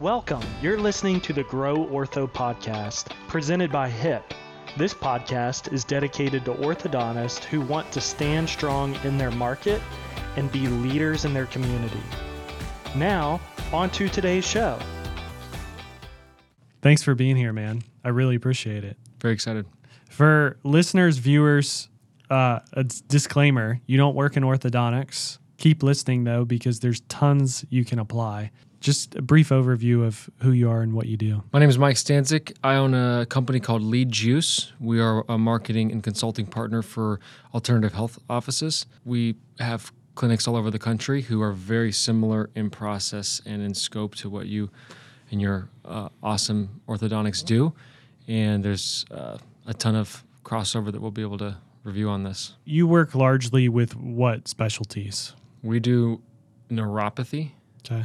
Welcome. You're listening to the Grow Ortho podcast, presented by HIP. This podcast is dedicated to orthodontists who want to stand strong in their market and be leaders in their community. Now, on to today's show. Thanks for being here, man. I really appreciate it. Very excited. For listeners, viewers, uh, a disclaimer you don't work in orthodontics. Keep listening though, because there's tons you can apply. Just a brief overview of who you are and what you do. My name is Mike Stanzyk. I own a company called Lead Juice. We are a marketing and consulting partner for alternative health offices. We have clinics all over the country who are very similar in process and in scope to what you and your uh, awesome orthodontics do. And there's uh, a ton of crossover that we'll be able to review on this. You work largely with what specialties? We do neuropathy Okay.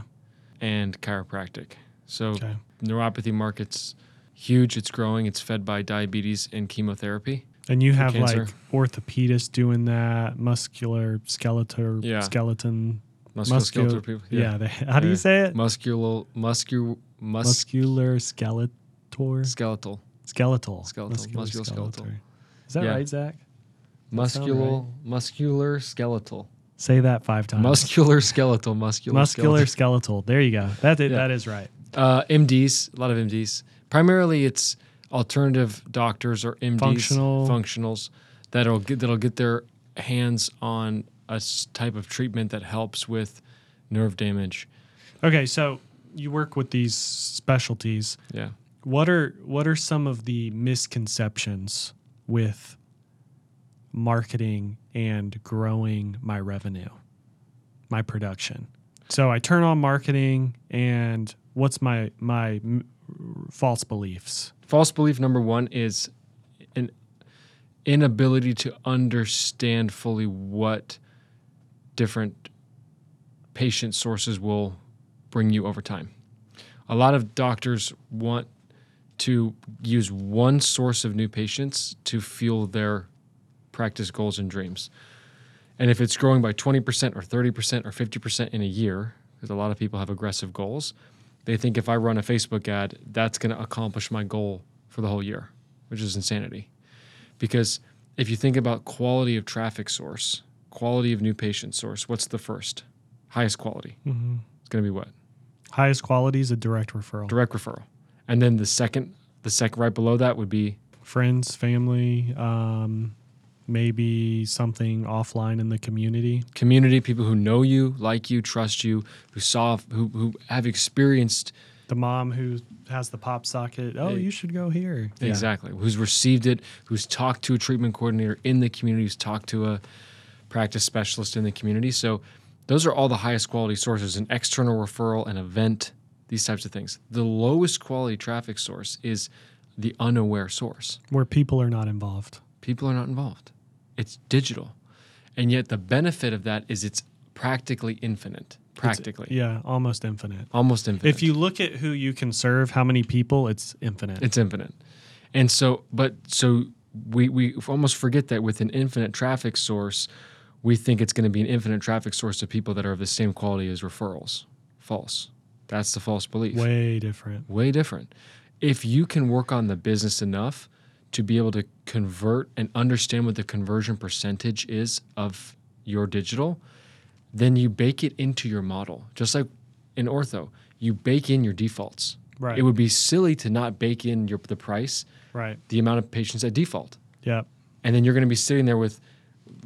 And chiropractic. So Okay. neuropathy market's huge. It's growing. It's fed by diabetes and chemotherapy. And you have cancer. like orthopedists doing that, muscular skeletal Yeah. skeleton. Musculoskeletal people. Yeah. they, how do you say it? Musculo, muscu, mus, Muscular skeletor. skeletal, Skeletal. Skeletal. Muscular Musculoskeletal. skeletal. Is that Yeah. right, Zach? muscular, muscular skeletal, Say that five times. muscular skeletal, muscular, muscular skeletal. skeletal. There you go. That is, Yeah. that is right. Uh, MDs, a lot of MDs. Primarily, it's alternative doctors or MDs, Functional. functionals that'll get that'll get their hands on a type of treatment that helps with nerve damage. Okay, so you work with these specialties. Yeah. What are what are some of the misconceptions with marketing and growing my revenue, my production? So I turn on marketing, and what's my my m- false beliefs? False belief number one is an inability to understand fully what different patient sources will bring you over time. A lot of doctors want to use one source of new patients to fuel their practice goals and dreams. And if it's growing by 20% or 30% or 50% in a year, because a lot of people have aggressive goals, they think if I run a Facebook ad, that's going to accomplish my goal for the whole year, which is insanity. Because if you think about quality of traffic source, quality of new patient source, what's the first? Highest quality. Mm-hmm. It's going to be what? Highest quality is a direct referral. Direct referral. And then the second, the second right below that would be Friends, family, um, maybe something offline in the community. community, people who know you, like you, trust you, who saw, who, who have experienced The mom who has the pop socket. Oh, Hey. you should go here. Yeah. Exactly. Who's received it, who's talked to a treatment coordinator in the community, who's talked to a practice specialist in the community. So those are all the highest quality sources an external referral, an event, these types of things. The lowest quality traffic source is the unaware source. Where people are not involved. People are not involved. It's digital. And yet the benefit of that is it's practically infinite. Practically. Yeah, almost infinite. Almost infinite. If you look at who you can serve, how many people, it's infinite. It's infinite. And so, but so we, we almost forget that with an infinite traffic source, we think it's going to be an infinite traffic source of people that are of the same quality as referrals. False. That's the false belief. Way different. Way different. If you can work on the business enough to be able to convert and understand what the conversion percentage is of your digital, then you bake it into your model. Just like in ortho, you bake in your defaults. Right. It would be silly to not bake in your the price, right. the amount of patients at default, Yep. and then you're going to be sitting there with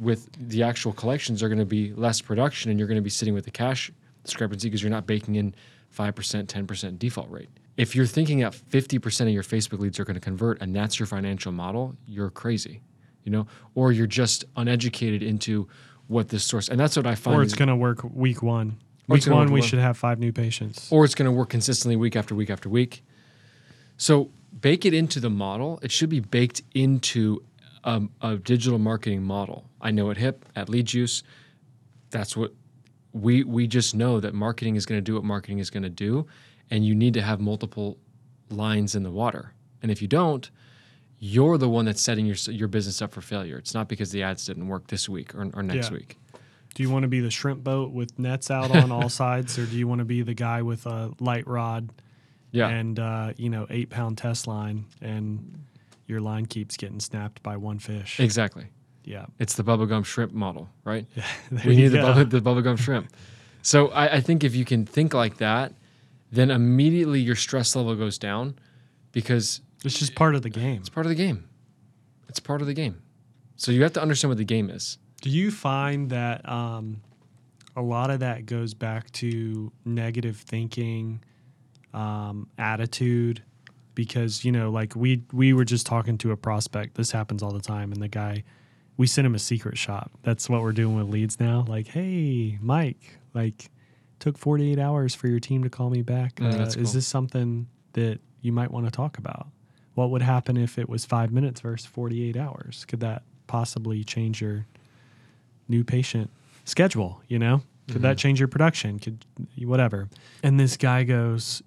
with the actual collections are going to be less production, and you're going to be sitting with the cash discrepancy because you're not baking in five percent, ten percent default rate. If you're thinking that 50% of your Facebook leads are going to convert and that's your financial model, you're crazy, you know, or you're just uneducated into what this source. And that's what I find. Or it's going to work week one. Week one, we should have five new patients. or it's going to work consistently week after week after week. So bake it into the model. It should be baked into um, a digital marketing model. I know at HIP, at Lead Juice, that's what we we just know that marketing is going to do what marketing is going to do, and you need to have multiple lines in the water. And if you don't, you're the one that's setting your your business up for failure. It's not because the ads didn't work this week or, or next Yeah. week. Do you want to be the shrimp boat with nets out on all sides, or do you want to be the guy with a light rod Yeah. and uh, you know eight pound test line, and your line keeps getting snapped by one fish. Exactly. yeah, It's the bubblegum shrimp model, right? There we need the, bubble, the bubblegum shrimp. So I, I think if you can think like that, then immediately your stress level goes down because It's just part of the game. it's part of the game. It's part of the game. So you have to understand what the game is. Do you find that um, a lot of that goes back to negative thinking, um, attitude? Because you know, like we we were just talking to a prospect. This happens all the time, and the guy, we sent him a secret shop. That's what we're doing with leads now. Like, hey, Mike, like, took 48 hours for your team to call me back. Mm, Uh, that's Is this something that you might want to talk about? What would happen if it was five minutes versus 48 hours? Could that possibly change your new patient schedule? You know, could that change your production? Could whatever? And this guy goes,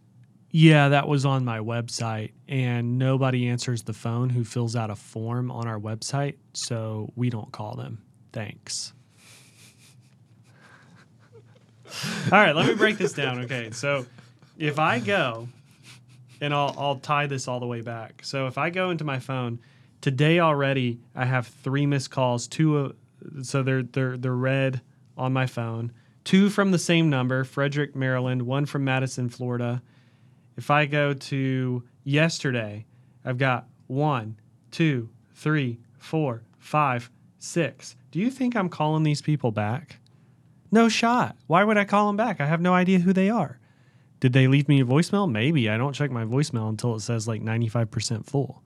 Yeah, that was on my website, and nobody answers the phone who fills out a form on our website, so we don't call them. Thanks. All right, let me break this down. Okay, so if I go, and I'll I'll tie this all the way back. So if I go into my phone today already, I have three missed calls. Two, uh, so they're they're they're red on my phone. Two from the same number, Frederick, Maryland. One from Madison, Florida. If I go to yesterday, I've got one, two, three, four, five, six. Do you think I'm calling these people back? No shot. Why would I call them back? I have no idea who they are. Did they leave me a voicemail? Maybe. I don't check my voicemail until it says like 95% full.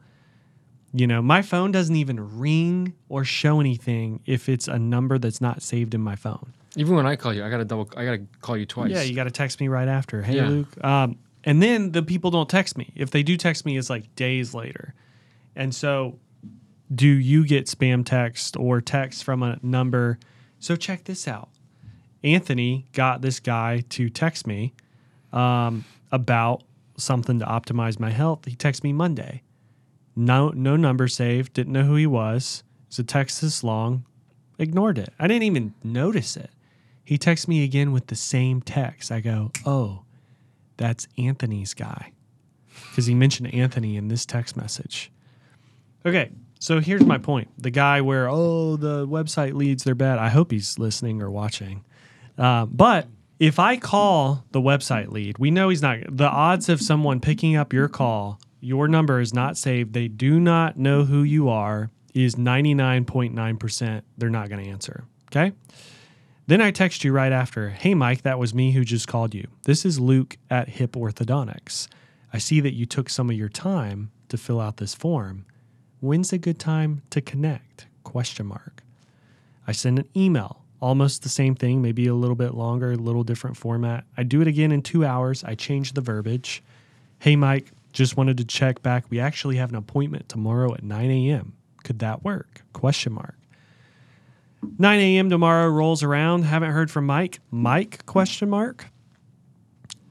You know, my phone doesn't even ring or show anything if it's a number that's not saved in my phone. Even when I call you, I gotta double. I gotta call you twice. Yeah, you got to text me right after. Hey, Yeah. Luke. Um, and then the people don't text me. If they do text me, it's like days later. And so, do you get spam text or text from a number? So, check this out. Anthony got this guy to text me um, about something to optimize my health. He texted me Monday. No, no number saved. Didn't know who he was. A text this long. Ignored it. I didn't even notice it. He texts me again with the same text. I go, oh, that's Anthony's guy. Because he mentioned Anthony in this text message. Okay, so here's my point. The guy where, oh, the website leads, they're bad. I hope he's listening or watching. Uh, but if I call the website lead, we know he's not. The odds of someone picking up your call, your number is not saved, they do not know who you are, is 99.9%. They're not going to answer. Okay. Then I text you right after, Hey, Mike, that was me who just called you. This is Luke at Hip Orthodontics. I see that you took some of your time to fill out this form. When's a good time to connect? Question mark. I send an email, almost the same thing, maybe a little bit longer, a little different format. I do it again in two hours. I change the verbiage. Hey, Mike, just wanted to check back. We actually have an appointment tomorrow at 9 a.m. Could that work? Question mark. 9 a.m. tomorrow rolls around. Haven't heard from Mike. Mike? Question mark.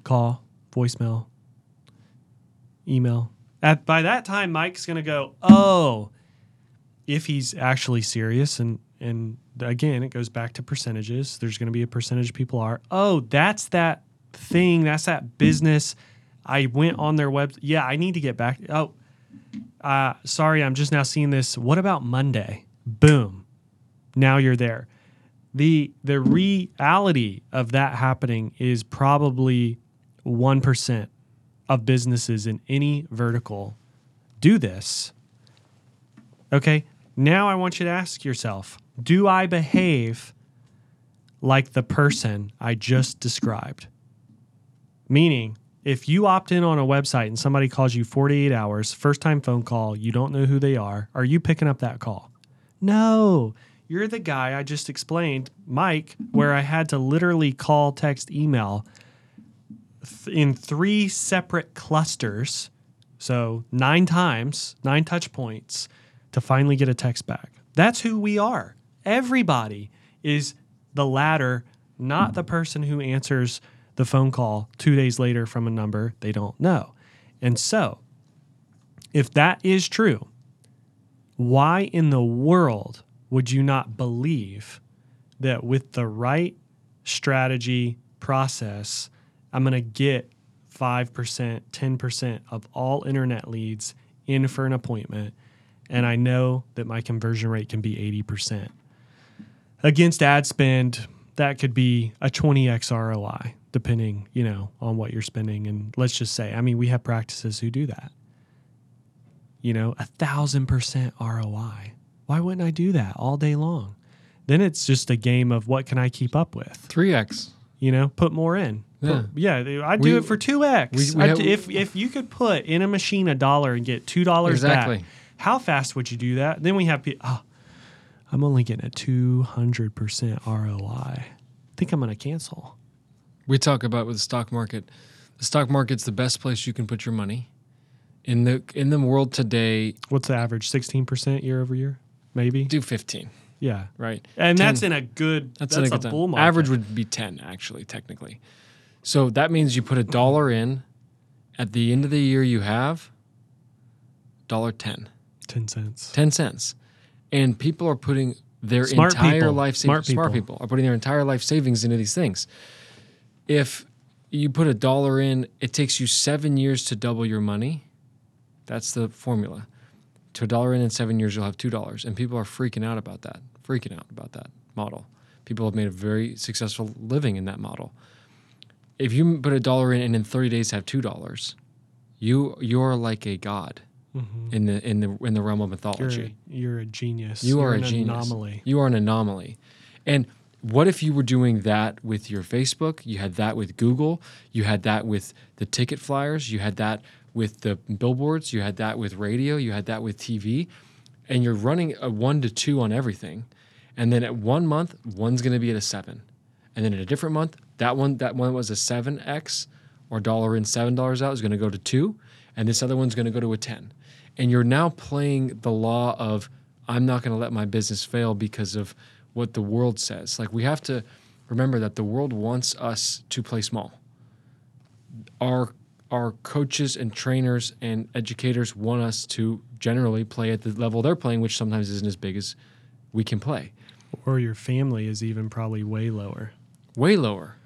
Call, voicemail, email. At by that time, Mike's gonna go. Oh, if he's actually serious, and and again, it goes back to percentages. There's gonna be a percentage of people are. Oh, that's that thing. That's that business. I went on their web. Yeah, I need to get back. Oh, uh, sorry, I'm just now seeing this. What about Monday? Boom now you're there. The the reality of that happening is probably 1% of businesses in any vertical do this. Okay? Now I want you to ask yourself, do I behave like the person I just described? Meaning, if you opt in on a website and somebody calls you 48 hours, first time phone call, you don't know who they are, are you picking up that call? No. You're the guy I just explained, Mike, where I had to literally call, text, email in three separate clusters. So nine times, nine touch points to finally get a text back. That's who we are. Everybody is the latter, not the person who answers the phone call two days later from a number they don't know. And so, if that is true, why in the world would you not believe that with the right strategy process, I'm going to get 5%, 10% of all internet leads in for an appointment. And I know that my conversion rate can be 80%. Against ad spend, that could be a 20x ROI, depending, you know, on what you're spending. And let's just say, I mean, we have practices who do that. You know, a thousand percent ROI. Why wouldn't I do that all day long? Then it's just a game of what can I keep up with? Three x. You know, put more in. Yeah. Put- yeah. I'd do We- it for two x. we- we have- if if you could put in a machine a dollar and get two dollars Exactly. back, how fast would you do that? Then we have people. Oh, ah, I'm only getting a two hundred percent ROI. I think I'm gonna cancel. We talk about with the stock market. The stock market's the best place you can put your money. In the in the world today, What's the average? Sixteen percent year over year, maybe. do fifteen, Yeah, right? and 10 that's in a good. That's, That's, in a a, good time. bull market. Average would be ten, actually, technically. So that means you put a dollar in. At the end of the year, you have dollar ten. ten cents. 10 cents. And people are putting their Smart entire people. life savings. Smart people. people are putting their entire life savings into these things. If you put a dollar in, it takes you seven years to double your money. That's the formula. To a dollar in in seven years, you'll have two dollars, and people are freaking out about that. Freaking out about that model. People have made a very successful living in that model. If you put a dollar in and in 30 days have two dollars, you you're like a god Mhm. in the in the in the realm of You're, mythology. you're a genius. You You're are a an genius. anomaly. You are an anomaly. And what if you were doing that with your Facebook? You had that with Google. You had that with the ticket flyers. You had that with the billboards. You had that with radio. You had that with TV. And you're running a one to two on everything. And then at one month, one's going to be at a seven. And then in a different month, that one that one was a seven x or dollar in seven dollars out is going to go to two, and this other one's going to go to a ten. And you're now playing the law of I'm not going to let my business fail because of what the world says. Like we have to remember that the world wants us to play small. Our our coaches and trainers and educators want us to generally play at the level they're playing, which sometimes isn't as big as we can play. Or your family is even probably way lower. way lower.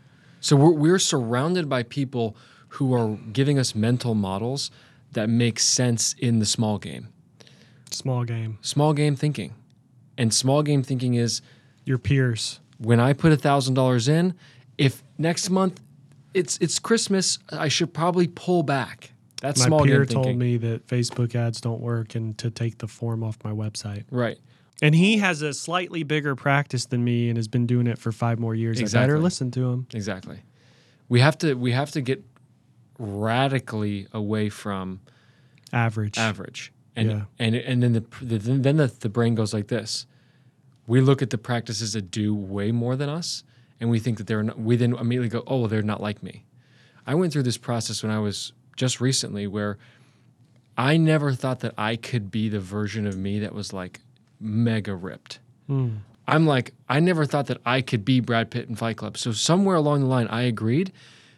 So we're, we're surrounded by people who are giving us mental models that makes sense in the small game. Small game. Small game thinking. And small game thinking is Your peers. when I put $1,000 in, if next month it's it's Christmas, I should probably pull back. That's My small peer game told thinking. me that Facebook ads don't work and to take the form off my website. Right. And he has a slightly bigger practice than me and has been doing it for five more years. I Exactly. better listen to him. Exactly. We have to we have to get radically away from Average. average. And Yeah. and and then the, the then the, the brain goes like this. We look at the practices that do way more than us, and we think that they're not, we then immediately go, oh, well, they're not like me. I went through this process when I was just recently where I never thought that I could be the version of me that was like mega ripped. Hmm. I'm like, I never thought that I could be Brad Pitt in Fight Club. So somewhere along the line, I agreed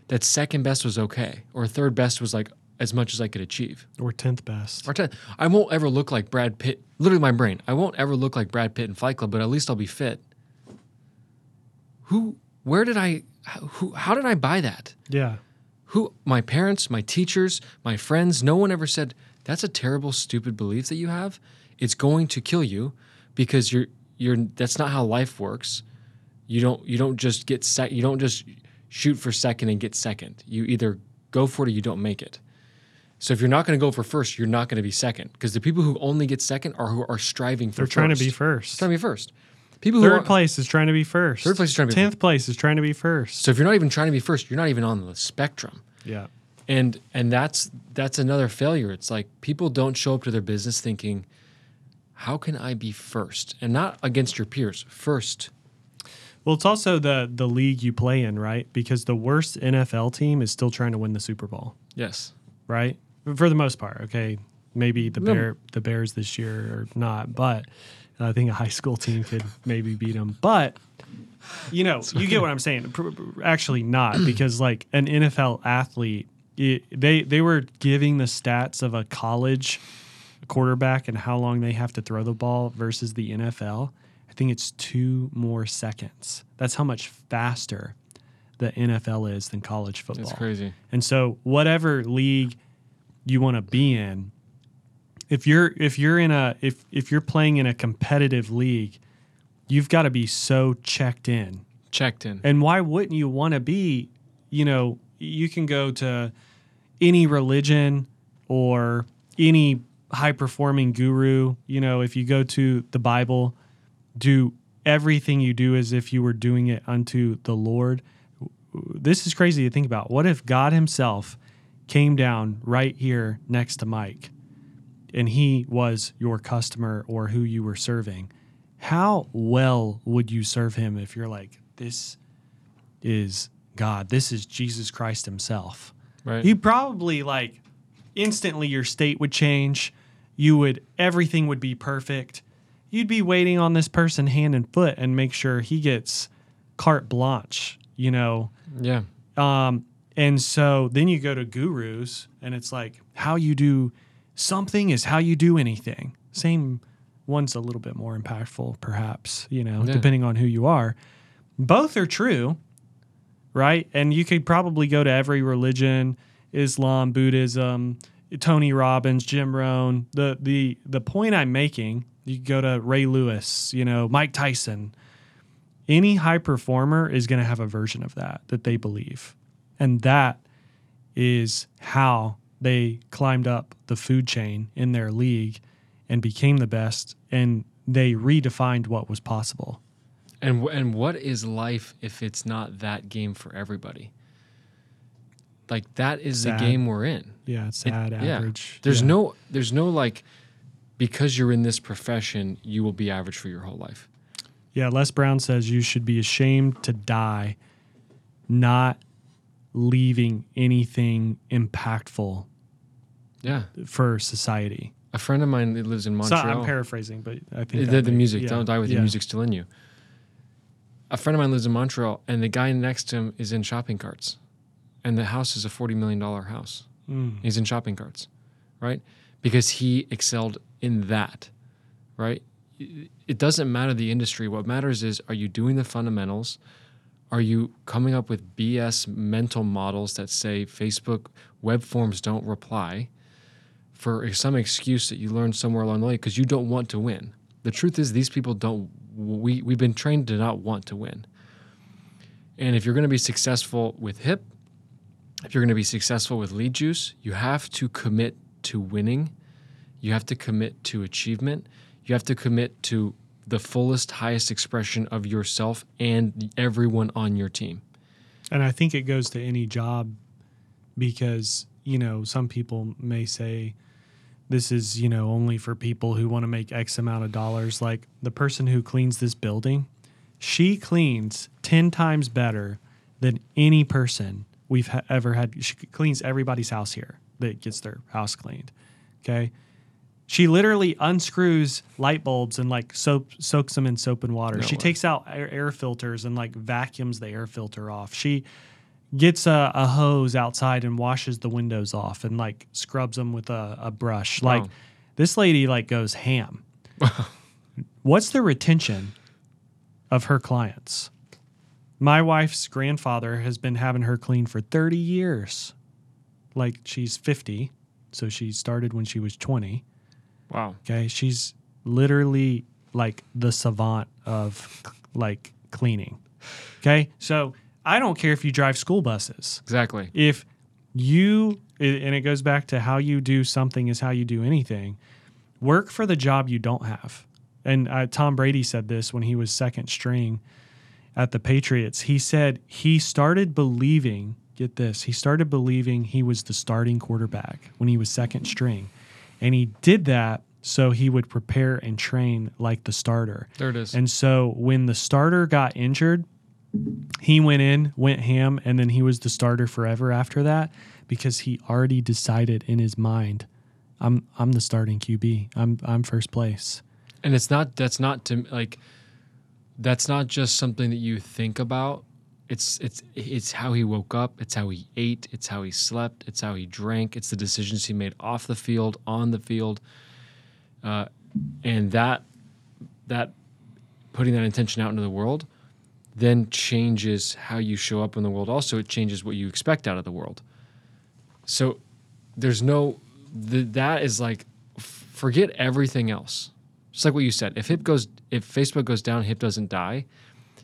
that second best was okay, or third best was like as much as I could achieve. Or 10th best. Or 10. I won't ever look like Brad Pitt. Literally, my brain. I won't ever look like Brad Pitt in Fight Club, but at least I'll be fit. Who? Where did I? Who? How did I buy that? Yeah. Who? My parents, my teachers, my friends. No one ever said that's a terrible, stupid belief that you have. It's going to kill you because you're you're. That's not how life works. You don't. You don't just get set You don't just shoot for second and get second. You either go for it or you don't make it. So if you're not going to go for first, you're not going to be second because the people who only get second are who are striving for They're trying to be first. first. Trying to be first. People who Third are, place is trying to be first. Third place is trying to be Tenth place is trying to be first. So if you're not even trying to be first, you're not even on the spectrum. Yeah. And and that's that's another failure. It's like people don't show up to their business thinking, how can I be first? And not against your peers, first. Well, it's also the the league you play in, right? Because the worst NFL team is still trying to win the Super Bowl, Yes. right? For the most part, okay. Maybe the No. bear the Bears this year or not, but I think a high school team could maybe beat them. But you know, you get what I'm saying. Actually, not because like an NFL athlete, it, they they were giving the stats of a college quarterback and how long they have to throw the ball versus the NFL. I think it's two more seconds. That's how much faster the NFL is than college football. It's crazy. And so whatever league you want to be in, if you're if you're in a if if you're playing in a competitive league, you've got to be so checked in. Checked in. And why wouldn't you want to be, you know, you can go to any religion or any high performing guru, you know, if you go to the Bible, do everything you do as if you were doing it unto the Lord. This is crazy to think about. What if God Himself came down right here next to Mike and he was your customer or who you were serving? How well would you serve him if you're like, this is God, this is Jesus Christ Himself? Right. You probably like instantly your state would change. You would everything would be perfect. You'd be waiting on this person hand and foot and make sure he gets carte blanche, you know. yeah. Um, and so then you go to gurus and it's like how you do something is how you do anything. Same one's a little bit more impactful, perhaps, you know, Yeah. depending on who you are. Both are true, right? And you could probably go to every religion, Islam, Buddhism, Tony Robbins, Jim Rohn. The the the point I'm making, you go to Ray Lewis, you know, Mike Tyson. Any high performer is going to have a version of that that they believe. And that is how they climbed up the food chain in their league and became the best and they redefined what was possible. And and what is life if it's not that game for everybody? Like that is Sad. the game we're in. Yeah, it's It- sad yeah. average. There's Yeah. no there's no like because you're in this profession, you will be average for your whole life. Yeah, Les Brown says you should be ashamed to die not leaving anything impactful Yeah. for society. A friend of mine that lives in So Montreal. I'm paraphrasing, but I think the, the may- music. yeah, Don't die with yeah. the music still in you. A friend of mine lives in Montreal, and the guy next to him is in shopping carts, and the house is a forty million dollar house. Mm. He's in shopping carts, right? Because he excelled in that, right? It doesn't matter the industry. What matters is are you doing the fundamentals? Are you coming up with BS mental models that say Facebook web forms don't reply for some excuse that you learned somewhere along the way because you don't want to win? The truth is, these people don't. We we've been trained to not want to win. And if you're going to be successful with HIP, if you're going to be successful with lead juice, you have to commit to winning. You have to commit to achievement. You have to commit to the fullest, highest expression of yourself and everyone on your team. And I think it goes to any job because, you know, some people may say this is, you know, only for people who want to make X amount of dollars. Like the person who cleans this building, she cleans 10 times better than any person we've ha- ever had. She cleans everybody's house here that gets their house cleaned. Okay. She literally unscrews light bulbs and like soap soaks them in soap and water. No she way. takes out air, air filters and like vacuums the air filter off. She gets a, a hose outside and washes the windows off and like scrubs them with a, a brush. Like this lady like goes ham. What's the retention of her clients? My wife's grandfather has been having her clean for 30 years. Like she's 50, so she started when she was 20. Wow. Okay. She's literally like the savant of like cleaning. Okay. So I don't care if you drive school buses. Exactly. If you, and it goes back to how you do something is how you do anything, work for the job you don't have. And uh, Tom Brady said this when he was second string at the Patriots. He said he started believing, get this, he started believing he was the starting quarterback when he was second string. And he did that so he would prepare and train like the starter. There it is. And so when the starter got injured, he went in, went ham, and then he was the starter forever after that because he already decided in his mind, I'm I'm the starting QB. I'm I'm first place. and it's not that's not to like that's not just something that you think about it's it's it's how he woke up it's how he ate it's how he slept it's how he drank it's the decisions he made off the field on the field uh, and that that putting that intention out into the world then changes how you show up in the world. Also, it changes what you expect out of the world. So there's no that is like forget everything else. Just like what you said. If hip goes if Facebook goes down, hip doesn't die.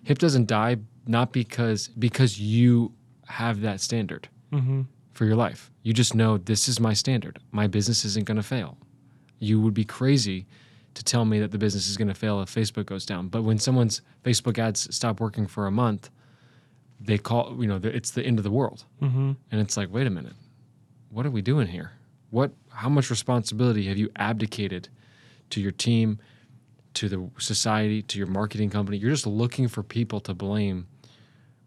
Hip doesn't die not because because you have that standard Mm-hmm. for your life. You just know this is my standard. My business isn't going to fail. You would be crazy to tell me that the business is going to fail if Facebook goes down. But when someone's Facebook ads stop working for a month, they call, you know, it's the end of the world. Mm-hmm. And it's like, wait a minute. What are we doing here? What how much responsibility have you abdicated to your team, to the society, to your marketing company? You're just looking for people to blame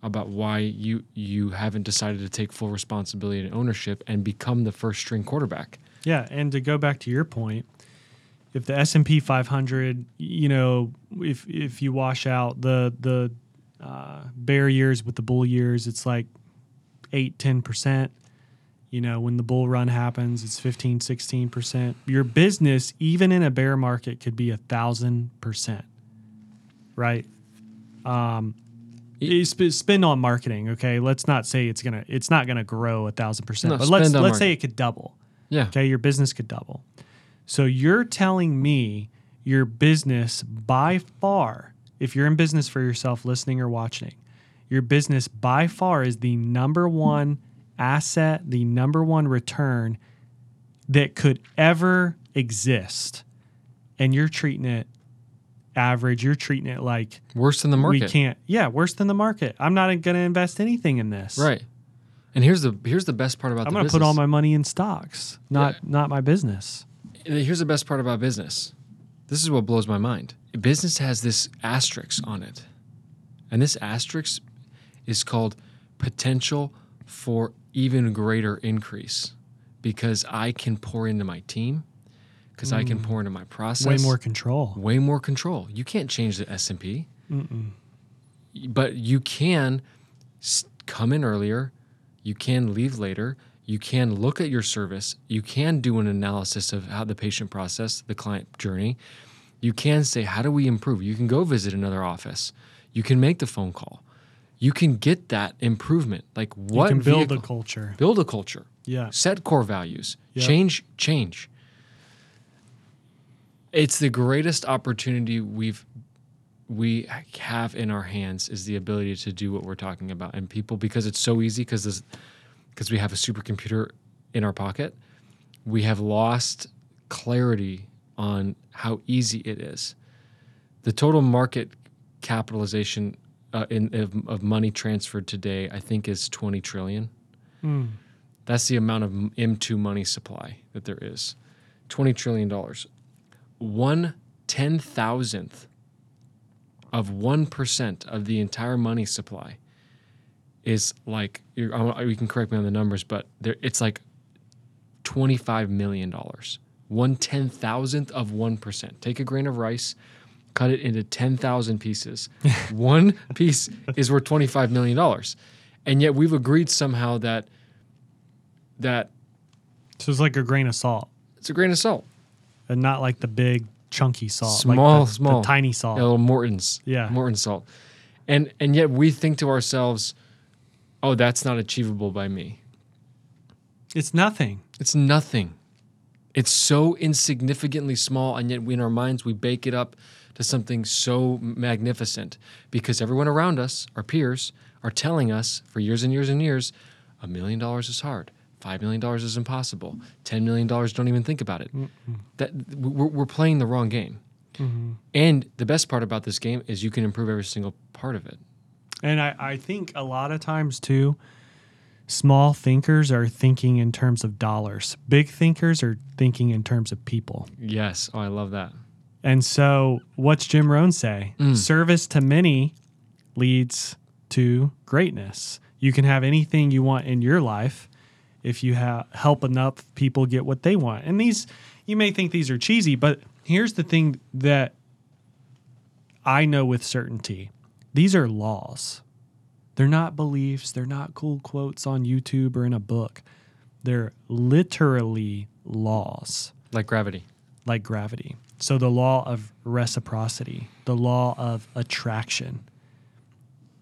about why you you haven't decided to take full responsibility and ownership and become the first string quarterback. Yeah, and to go back to your point, if the S and P 500, you know, if if you wash out the the uh, bear years with the bull years, it's like eight, 10 percent. You know, when the bull run happens, it's 15, 16 percent. Your business, even in a bear market, could be a thousand percent, right? Um, you sp- spend on marketing. Okay, let's not say it's gonna, it's not gonna grow a thousand percent, No, but let's let's say it could double. Yeah. Okay, your business could double. So you're telling me your business by far, if you're in business for yourself listening or watching, your business by far is the number one asset, the number one return that could ever exist. And you're treating it average, you're treating it like Worse than the market. we can't. Yeah, worse than the market. I'm not going to invest anything in this. Right. And here's the here's the best part about I'm going to put all my money in stocks, not not my business. here's the best part about business. This is what blows my mind. Business has this asterisk on it. And this asterisk is called potential for even greater increase because I can pour into my team, because I can mm. pour into my process. Way more control. way more control. You can't change the S&P, but you can come in earlier, you can leave later, you can look at your service, you can do an analysis of how the patient process, the client journey. You can say, how do we improve? You can go visit another office. You can make the phone call. You can get that improvement. Like what you can build vehicle- a culture. build a culture, Yeah. set core values, Yep. change, change. It's the greatest opportunity we've we have in our hands is the ability to do what we're talking about, and people because it's so easy because because we have a supercomputer in our pocket, we have lost clarity on how easy it is. The total market capitalization uh, in of, of money transferred today, I think, is twenty trillion. Mm. That's the amount of M2 money supply that there is. $20 trillion. One ten thousandth of 1% of the entire money supply is like, you're, you can correct me on the numbers, but there, it's like $25 million. One ten thousandth of 1%. Take a grain of rice, cut it into 10,000 pieces. One piece is worth $25 million. And yet we've agreed somehow that that So it's like a grain of salt, it's a grain of salt. And not like the big chunky salt. Small, like the, small. the tiny salt. A little Morton's. Yeah. Morton salt. And and yet we think to ourselves, oh, that's not achievable by me. It's nothing. It's nothing. It's so insignificantly small, and yet we, in our minds we bake it up to something so magnificent because everyone around us, our peers, are telling us for years and years and years, a million dollars is hard. Five million dollars is impossible. Ten million dollars, don't even think about it. That we're, we're playing the wrong game. And the best part about this game is you can improve every single part of it. And I, I think a lot of times too, small thinkers are thinking in terms of dollars. Big thinkers are thinking in terms of people. Yes. Oh, I love that. And so, what's Jim Rohn say? Mm. Service to many leads to greatness. You can have anything you want in your life if you ha- help enough people get what they want. And these, you may think these are cheesy, but here's the thing that I know with certainty these are laws. They're not beliefs, they're not cool quotes on YouTube or in a book. They're literally laws Like gravity. like gravity. So the law of reciprocity, the law of attraction.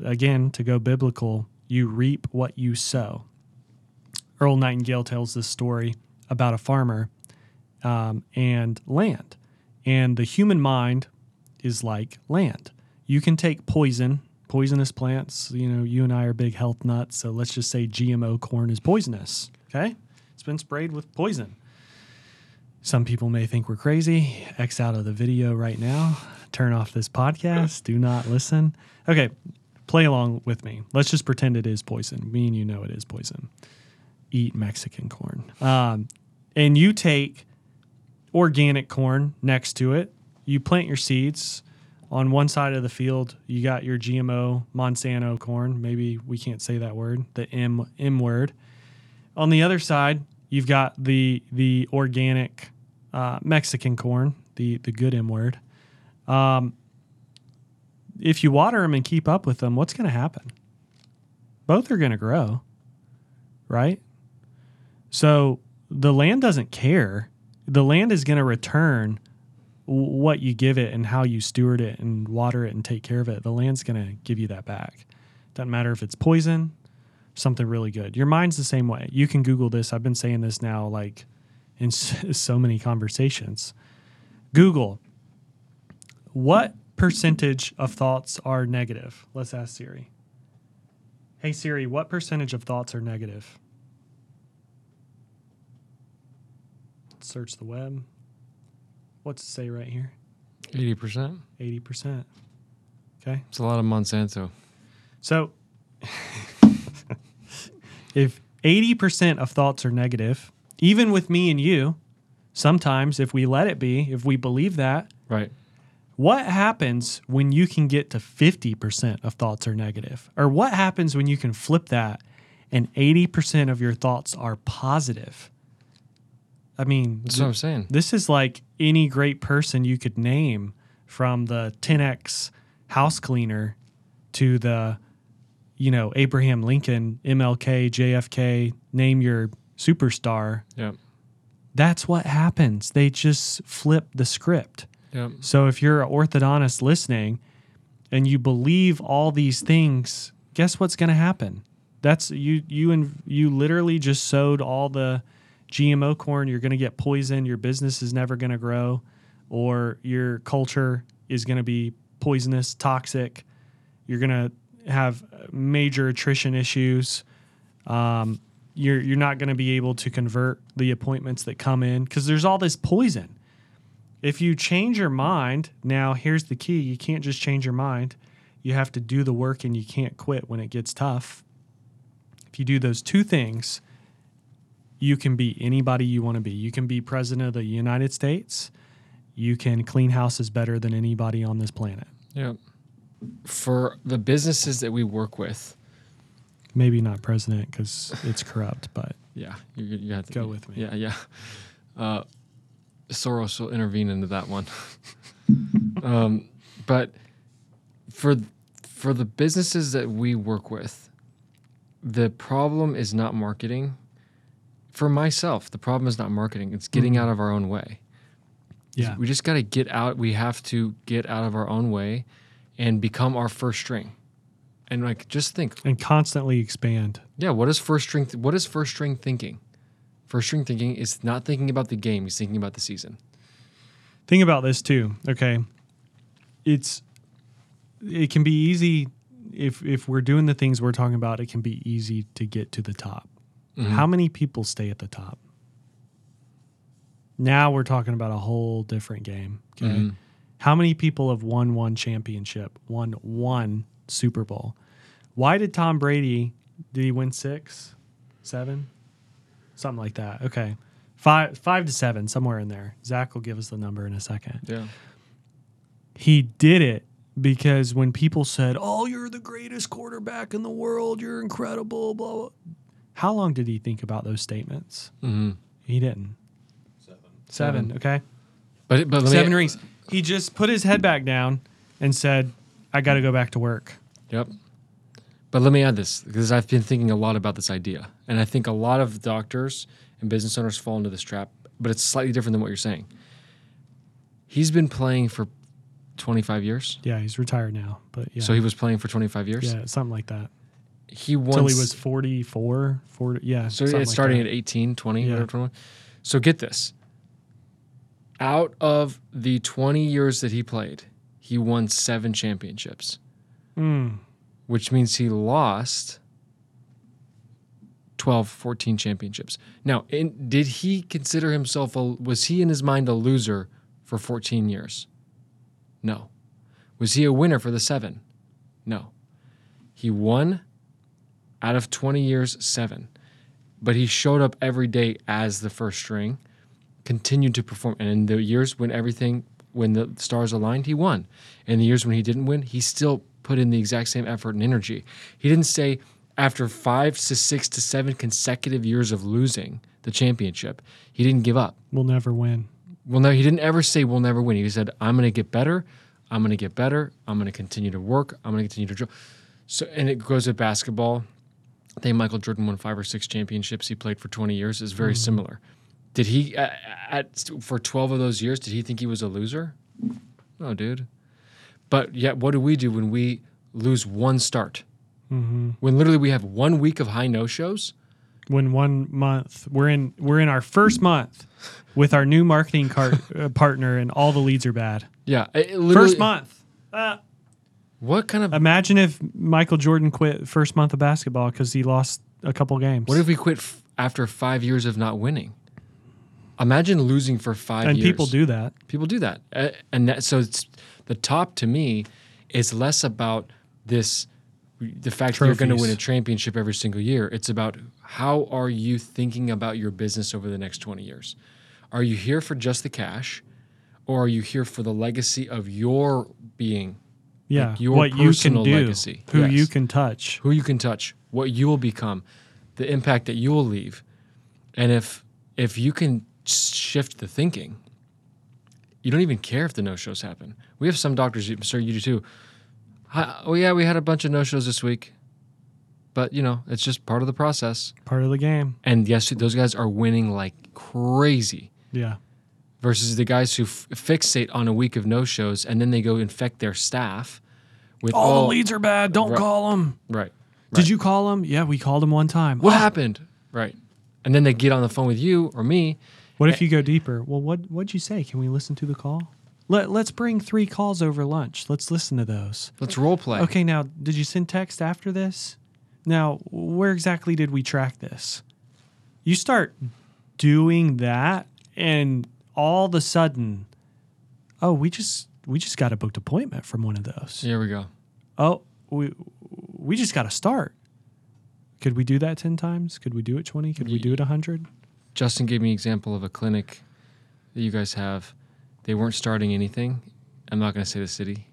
again, to go biblical, you reap what you sow. Earl Nightingale tells this story about a farmer um, and land. And the human mind is like land. You can take poison, poisonous plants. You know, you and I are big health nuts. So let's just say GMO corn is poisonous. Okay. It's been sprayed with poison. Some people may think we're crazy. X out of the video right now. Turn off this podcast. Do not listen. Okay. Play along with me. Let's just pretend it is poison. Me and you know it is poison. Eat Mexican corn. Um, and you take organic corn next to it. You plant your seeds on one side of the field. You got your GMO Monsanto corn. Maybe we can't say that word, the M M word. On the other side, you've got the the organic uh, Mexican corn, the the good M word. Um, if you water them and keep up with them, what's going to happen? Both are going to grow, right? So the land doesn't care. The land is going to return what you give it and how you steward it and water it and take care of it. The land's going to give you that back. Doesn't matter if it's poison, something really good. Your mind's the same way. You can Google this. I've been saying this now like in so many conversations. Google what percentage of thoughts are negative? Let's ask Siri. Hey Siri, what percentage of thoughts are negative? Search the web. What's it say right here? Eighty percent. 80%. Okay. It's a lot of Monsanto. So if 80% of thoughts are negative, even with me and you, sometimes if we let it be, if we believe that, Right. what happens when you can get to 50% of thoughts are negative? Or what happens when you can flip that and 80% of your thoughts are positive? I mean, That's what I'm saying. this is like any great person you could name from the 10x house cleaner to the you know Abraham Lincoln, MLK, JFK, name your superstar. Yep. That's what happens. They just flip the script. Yep. So if you're an orthodontist listening and you believe all these things, guess what's going to happen? That's you you and you literally just sowed all the GMO corn. You're going to get poisoned. Your business is never going to grow, or your culture is going to be poisonous, toxic. You're going to have major attrition issues. Um, you're you're not going to be able to convert the appointments that come in because there's all this poison. If you change your mind, now here's the key: you can't just change your mind. You have to do the work, and you can't quit when it gets tough. If you do those two things, you can be anybody you want to be. You can be president of the United States. You can clean houses better than anybody on this planet. Yep. For the businesses that we work with, Maybe not president because it's corrupt, but yeah, you, you have to Go with me. Yeah, yeah. Uh, Soros will intervene into that one. um, but for for the businesses that we work with, the problem is not marketing. For myself, the problem is not marketing; it's getting Mhm. out of our own way. yeah, We just got to get out. We have to get out of our own way and become our first string. And like, just think, and constantly expand. yeah, what is first string? what is first string thinking? First string thinking is not thinking about the game; he's thinking about the season. Think about this too. Okay, it's it can be easy if if we're doing the things we're talking about. It can be easy to get to the top. Mm-hmm. How many people stay at the top? Now we're talking about a whole different game. Okay. Mhm. How many people have won one championship, won one Super Bowl? Why did Tom Brady, did he win six, seven? Something like that. Okay. Five, five to seven, somewhere in there. Zach will give us the number in a second. Yeah, He did it because when people said, Oh, you're the greatest quarterback in the world, you're incredible, blah, blah. How long did he think about those statements? hmm He didn't. Seven. Seven, Seven. okay? but but let Seven me, rings. He just put his head back down and said, I got to go back to work. Yep. But let me add this because I've been thinking a lot about this idea, and I think a lot of doctors and business owners fall into this trap. But it's slightly different than what you're saying. He's been playing for 25 years. Yeah, he's retired now, but yeah. So he was playing for 25 years. yeah, something like that. He won. Till he was 44, 40, yeah. So it's like starting that. at 18, 20, Yeah. whatever. 21. So get this. Out of the 20 years that he played, he won seven championships, Mm, which means he lost 12, 14 championships. Now, in, did he consider himself, a, was he in his mind a loser for 14 years? No. Was he a winner for the seven? No. He won out of 20 years, seven. But he showed up every day as the first string, continued to perform. And in the years when everything, when the stars aligned, he won. In the years when he didn't win, he still put in the exact same effort and energy. He didn't say, after five to six to seven consecutive years of losing the championship, he didn't give up. we'll never win. Well, no, he didn't ever say we'll never win. He said, I'm going to get better. I'm going to get better. I'm going to continue to work. I'm going to continue to draw. So, and it goes with basketball. I think Michael Jordan won five or six championships. He played for 20 years. Is very similar. Did he uh, at for 12 of those years? Did he think he was a loser? No, dude. But yet, what do we do when we lose one start? hmm When literally we have one week of high no shows? When one month we're in, we're in our first month with our new marketing car, uh, partner, and all the leads are bad. Yeah, it- it literally- First month. Uh, What kind of imagine if Michael Jordan quit first month of basketball because he lost a couple games. What if we quit f- after five years of not winning? Imagine losing for five and years. people do that. People do that, Uh, and that, so it's the top to me is less about this, the fact that you're going to win a Trophies. championship every single year. It's about how are you thinking about your business over the next twenty years. Are you here for just the cash, or are you here for the legacy of your being, Yeah, your what you can personal do, legacy. who you can touch. who you can touch, what you will become, the impact that you will leave. And if if you can shift the thinking, you don't even care if the no shows happen. We have some doctors, sir, you do too. Hi, oh yeah, we had a bunch of no shows this week, but you know it's just part of the process. Part of the game. And yes, those guys are winning like crazy. Yeah, Versus the guys who f- fixate on a week of no shows and then they go infect their staff with all oh, the leads are bad. Don't Right. call them. right. Did you call them? Yeah, we called them one time. What Oh, happened? Right. And then they get on the phone with you or me. What if you go deeper? Well, what what'd you say? Can we listen to the call? Let Let's bring three calls over lunch. Let's listen to those. Let's role play. Okay, now did you send text after this? Now, where exactly did we track this? You start doing that, and all of a sudden, oh, we just we just got a booked appointment from one of those. Here we go. Oh, we we just got to start. Could we do that ten times? Could we do it twenty? Could we do it hundred? Justin gave me an example of a clinic that you guys have. They weren't starting anything. I'm not going to say the city,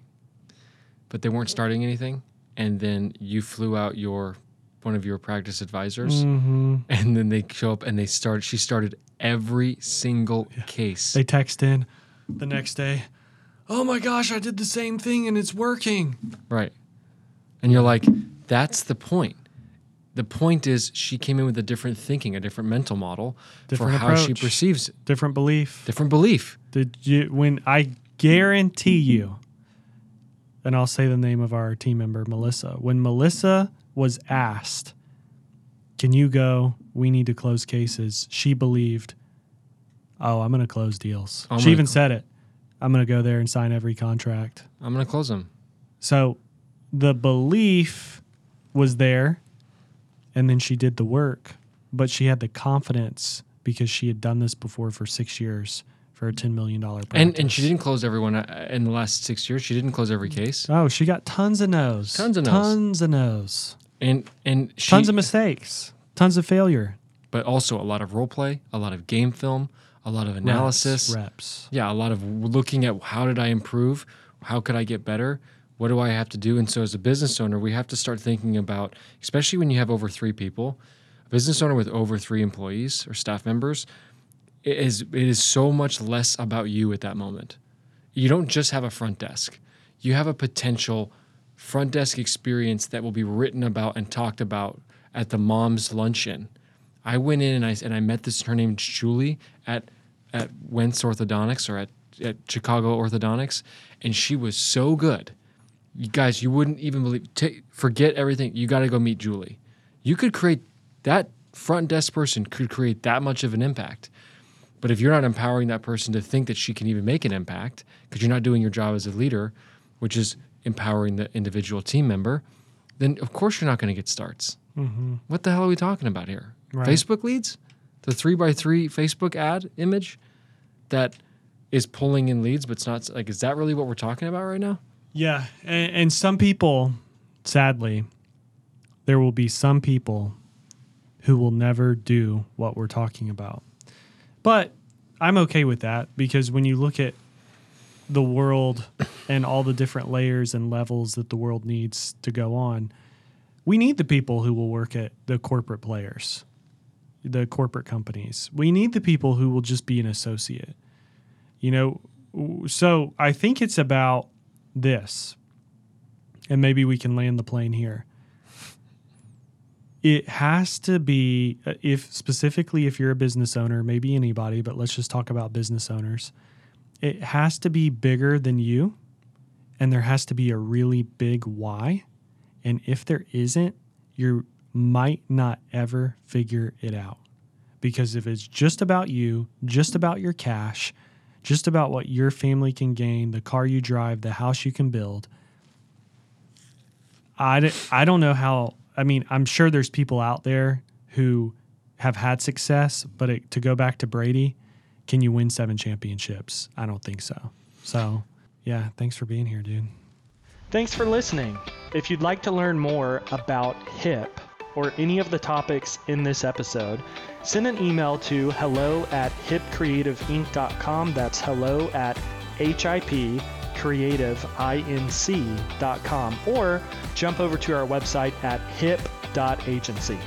but they weren't starting anything. And then you flew out your one of your practice advisors, Mm-hmm. and then they show up and they start. She started every single case. They text in the next day. Oh my gosh, I did the same thing and it's working. Right. And you're like, that's the point. The point is she came in with a different thinking, a different mental model Different for how she perceives it. Different belief. Different belief. Did you when I guarantee you, and I'll say the name of our team member, Melissa. When Melissa was asked, Can you go? We need to close cases, she believed, Oh, I'm gonna close deals. I'm she even cl- said it. I'm gonna go there and sign every contract. I'm going to close them. So the belief was there, and then she did the work, but she had the confidence because she had done this before for six years for a $10 million practice. And, and she didn't close everyone uh, in the last six years. She didn't close every case. Oh, she got tons of no's. Tons of no's. Tons of no's. And, and she, Tons of mistakes. Tons of failure. but also a lot of role play, a lot of game film, a lot of analysis. Reps. reps. Yeah, a lot of looking at how did I improve? How could I get better? What do I have to do? And so, as a business owner, we have to start thinking about, especially when you have over three people, a business owner with over three employees or staff members, it is it is so much less about you at that moment. You don't just have a front desk; you have a potential front desk experience that will be written about and talked about at the mom's luncheon. I went in and I and I met this. Her name's Julie at at Wentz Orthodontics or at at Chicago Orthodontics, and she was so good. You guys, you wouldn't even believe. Take, forget everything. You got to go meet Julie. You could create that front desk person could create that much of an impact. But if you're not empowering that person to think that she can even make an impact, because you're not doing your job as a leader, which is empowering the individual team member, then of course you're not going to get starts. Mm-hmm. What the hell are we talking about here? Right. Facebook leads? The three by three Facebook ad image that is pulling in leads, but it's not like, is that really what we're talking about right now? Yeah, and, and some people, sadly, there will be some people who will never do what we're talking about. But I'm okay with that because when you look at the world and all the different layers and levels that the world needs to go on, we need the people who will work at the corporate players, the corporate companies. We need the people who will just be an associate. You know, so I think it's about this, and maybe we can land the plane here. It has to be, uh, if specifically if you're a business owner, maybe anybody, but let's just talk about business owners. It has to be bigger than you, and there has to be a really big why. And if there isn't, you might not ever figure it out. Because if it's just about you, just about your cash, just about what your family can gain, the car you drive, the house you can build. I, I don't know how, I mean, I'm sure there's people out there who have had success, but it, to go back to Brady, can you win seven championships? I don't think so. So, yeah, thanks for being here, dude. Thanks for listening. If you'd like to learn more about HIP or any of the topics in this episode, send an email to hello at hipcreativeinc.com. That's hello at HIP hipcreativeinc.com. Or jump over to our website at hip.agency.